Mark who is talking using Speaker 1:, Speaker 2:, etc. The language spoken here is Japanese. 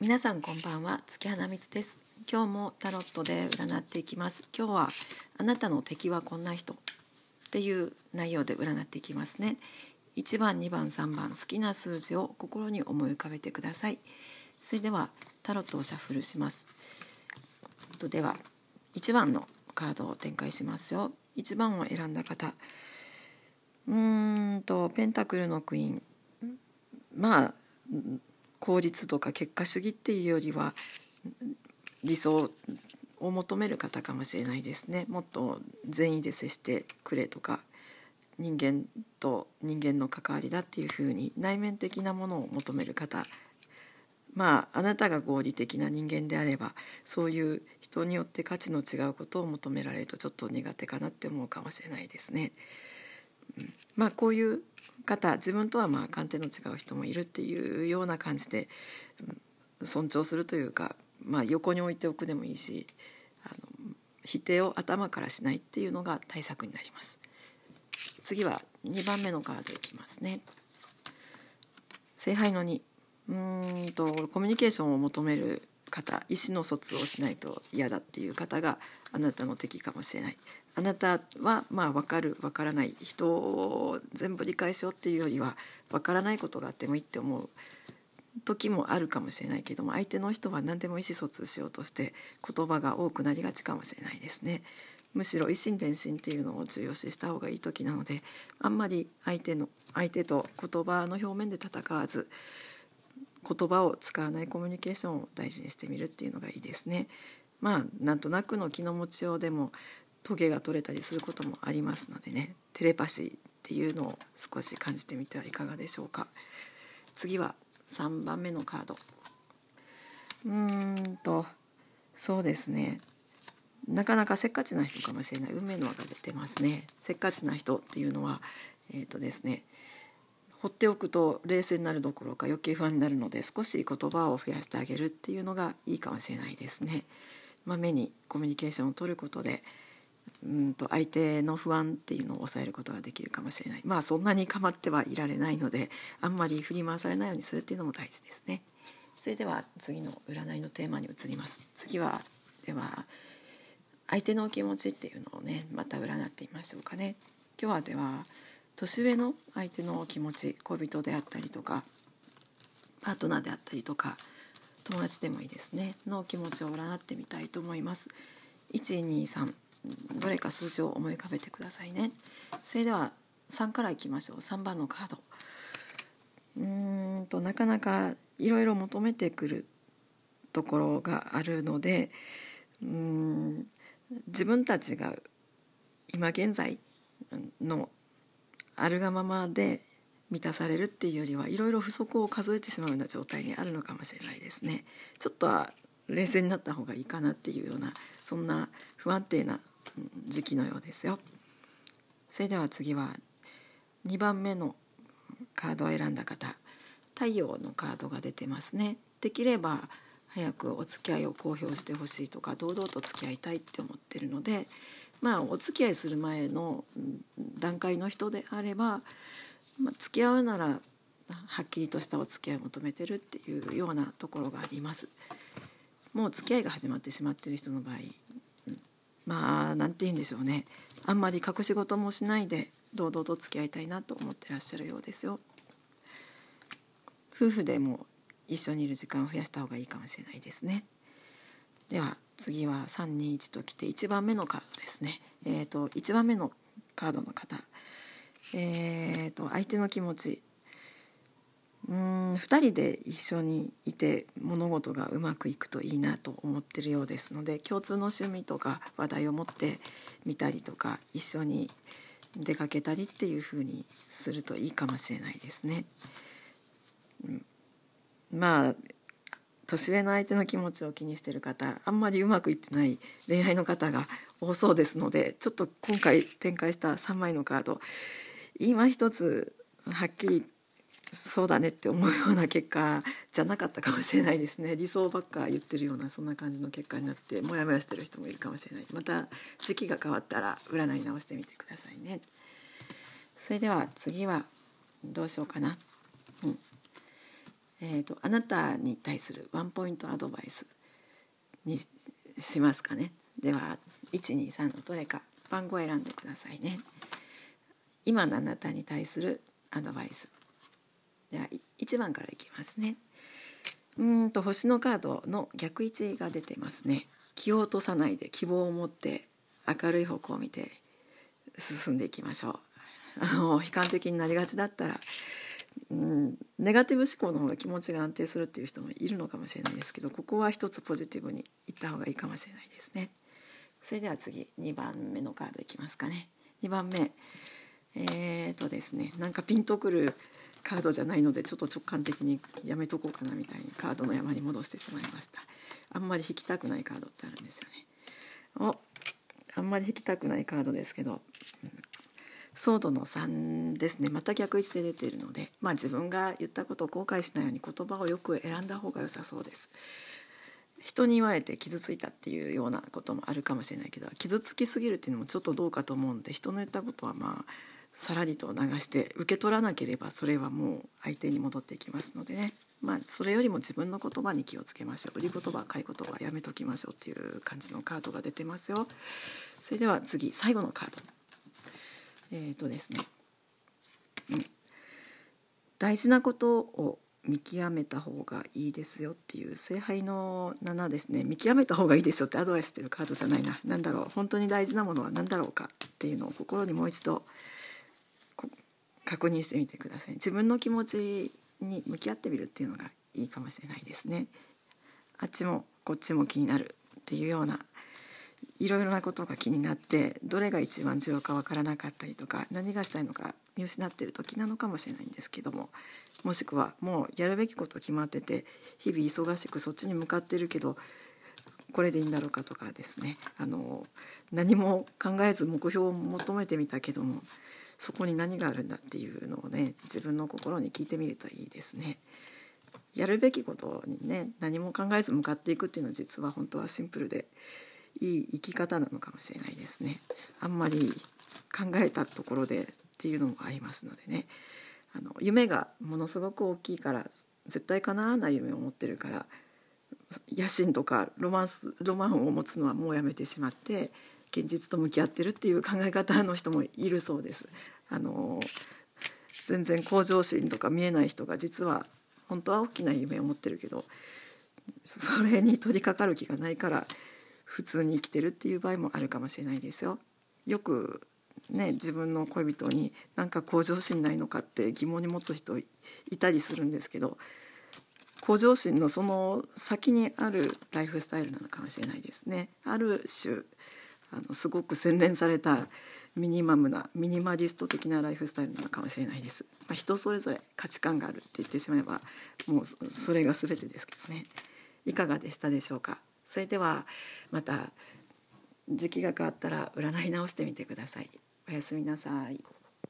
Speaker 1: 皆さんこんばんは。月花光です。今日もタロットで占っていきます。今日はあなたの敵はこんな人っていう内容で占っていきますね。1番2番3番好きな数字を心に思い浮かべてください。それではタロットをシャッフルします。とでは1番のカードを展開しますよ。1番を選んだ方。うーんとペンタクルのクイーン。まあ効率とか結果主義っていうよりは理想を求める方かもしれないですね。もっと善意で接してくれとか人間と人間の関わりだっていうふうに内面的なものを求める方。まああなたが合理的な人間であればそういう人によって価値の違うことを求められるとちょっと苦手かなって思うかもしれないですね。まあこういう方自分とはまあ観点の違う人もいるっていうような感じで尊重するというか、まあ、横に置いておくでもいいしあの否定を頭からしないっていうのが対策になります。次は2番目のカードいきますね。聖杯の2うんとコミュニケーションを求める方意思の疎通をしないと嫌だっていう方があなたの敵かもしれない。あなたはまあ分かる分からない。人を全部理解しようっていうよりは分からないことがあってもいいって思う。時もあるかもしれないけども相手の人は何でも意思疎通しようとして言葉が多くなりがちかもしれないですね。むしろ一心伝心っていうのを重要視した方がいい時なのであんまり相手の相手と言葉の表面で戦わず言葉を使わないコミュニケーションを大事にしてみるっていうのがいいですね。まあなんとなくの気の持ちようでもトゲが取れたりすることもありますのでね。テレパシーっていうのを少し感じてみてはいかがでしょうか。次は3番目のカード。うーんとそうですね。なかなかせっかちな人かもしれない。運命の輪が出てますね。せっかちな人っていうのはえっ、ー、とですね。放っておくと冷静になるどころか余計不安になるので少し言葉を増やしてあげるっていうのがいいかもしれないですね。まあ、目にコミュニケーションを取ることでうんと相手の不安っていうのを抑えることができるかもしれない。まあそんなに構ってはいられないのであんまり振り回されないようにするっていうのも大事ですね。それでは次の占いのテーマに移ります。次はでは相手の気持ちっていうのをねまた占ってみましょうかね。今日はでは年上の相手の気持ち恋人であったりとかパートナーであったりとか友達でもいいですね。の気持ちを占ってみたいと思います。123どれか数字を思い浮かべてくださいね。それでは3からいきましょう。3番のカード。うーんとなかなかいろいろ求めてくるところがあるのでうん自分たちが今現在のあるがままで満たされるっていうよりはいろいろ不足を数えてしまうような状態にあるのかもしれないですね。ちょっとは冷静になった方がいいかなっていうようなそんな不安定な時期のようですよ。それでは次は2番目のカードを選んだ方太陽のカードが出てますね。できれば早くお付き合いを公表してほしいとか堂々と付き合いたいって思ってるのでまあお付き合いする前の段階の人であれば、まあ、付き合うならはっきりとしたお付き合いを求めてるっていうようなところがあります。もう付き合いが始まってしまってる人の場合まあ何て言うんでしょうねあんまり隠し事もしないで堂々と付き合いたいなと思ってらっしゃるようですよ。夫婦でも一緒にいる時間を増やした方がいいかもしれないですね。では次は321ときて1番目のカードですね。えーと、1番目のカードの方、えーと相手の気持ちうん2人で一緒にいて物事がうまくいくといいなと思ってるようですので共通の趣味とか話題を持ってみたりとか一緒に出かけたりっていう風にするといいかもしれないですね。うん、まあ年上の相手の気持ちを気にしてる方あんまりうまくいってない恋愛の方が多そうですのでちょっと今回展開した3枚のカード今一つはっきりそうだねって思うような結果じゃなかったかもしれないですね。理想ばっか言ってるようなそんな感じの結果になってモヤモヤしてる人もいるかもしれない。また時期が変わったら占い直してみてくださいね。それでは次はどうしようかな、えーと、あなたに対するワンポイントアドバイスにしますかね。では123のどれか番号を選んでくださいね。今のあなたに対するアドバイス。では1番からいきますね。うんと星のカードの逆位置が出てますね。気を落とさないで希望を持って明るい方向を見て進んでいきましょう。あの悲観的になりがちだったらうん、ネガティブ思考の方が気持ちが安定するっていう人もいるのかもしれないですけどここは一つポジティブにいった方がいいかもしれないですね。それでは次2番目のカードいきますかね。2番目えー、とですねなんかピンとくるカードじゃないのでちょっと直感的にやめとこうかなみたいにカードの山に戻してしまいましたあんまり引きたくないカードってあるんですよねおあんまり引きたくないカードですけど、ソードの3ですね。また逆位置で出ているので、まあ、自分が言ったことを後悔しないように言葉をよく選んだ方が良さそうです。人に言われて傷ついたっていうようなこともあるかもしれないけど傷つきすぎるっていうのもちょっとどうかと思うんで人の言ったことはまあさらりと流して受け取らなければそれはもう相手に戻っていきますのでね。まあそれよりも自分の言葉に気をつけましょう。売り言葉買い言葉やめときましょうっていう感じのカードが出てますよ。それでは次最後のカード。えっ、ー、とですね、うん、大事なことを見極めた方がいいですよっていう聖杯の7ですね。見極めた方がいいですよってアドバイスしてるカードじゃないな。何だろう。本当に大事なものは何だろうかっていうのを心にもう一度確認してみてください。自分の気持ちに向き合ってみるっていうのがいいかもしれないですね。あっちもこっちも気になるっていうようないろいろなことが気になってどれが一番重要か分からなかったりとか何がしたいのか見失ってる時なのかもしれないんですけどももしくはもうやるべきこと決まってて日々忙しくそっちに向かってるけどこれでいいんだろうかとかですねあの何も考えず目標を求めてみたけどもそこに何があるんだっていうのをね自分の心に聞いてみるといいですね。やるべきことにね何も考えず向かっていくっていうのは実は本当はシンプルでいい生き方なのかもしれないですね。あんまり考えたところでっていうのもありますのでねあの夢がものすごく大きいから絶対叶わない夢を持ってるから野心とかロマンスロマンを持つのはもうやめてしまって現実と向き合ってるっていう考え方の人もいるそうです。あの全然向上心とか見えない人が実は本当は大きな夢を持ってるけどそれに取り掛かる気がないから普通に生きてるっていう場合もあるかもしれないですよ。よくね自分の恋人になんか向上心ないのかって疑問に持つ人いたりするんですけど向上心のその先にあるライフスタイルなのかもしれないですね。ある種あのすごく洗練されたミニマムなミニマリスト的なライフスタイルなのかもしれないです。まあ、人それぞれ価値観があるって言ってしまえばもうそれが全てですけどね。いかがでしたでしょうか？それではまた時期が変わったら占い直してみてください。おやすみなさい。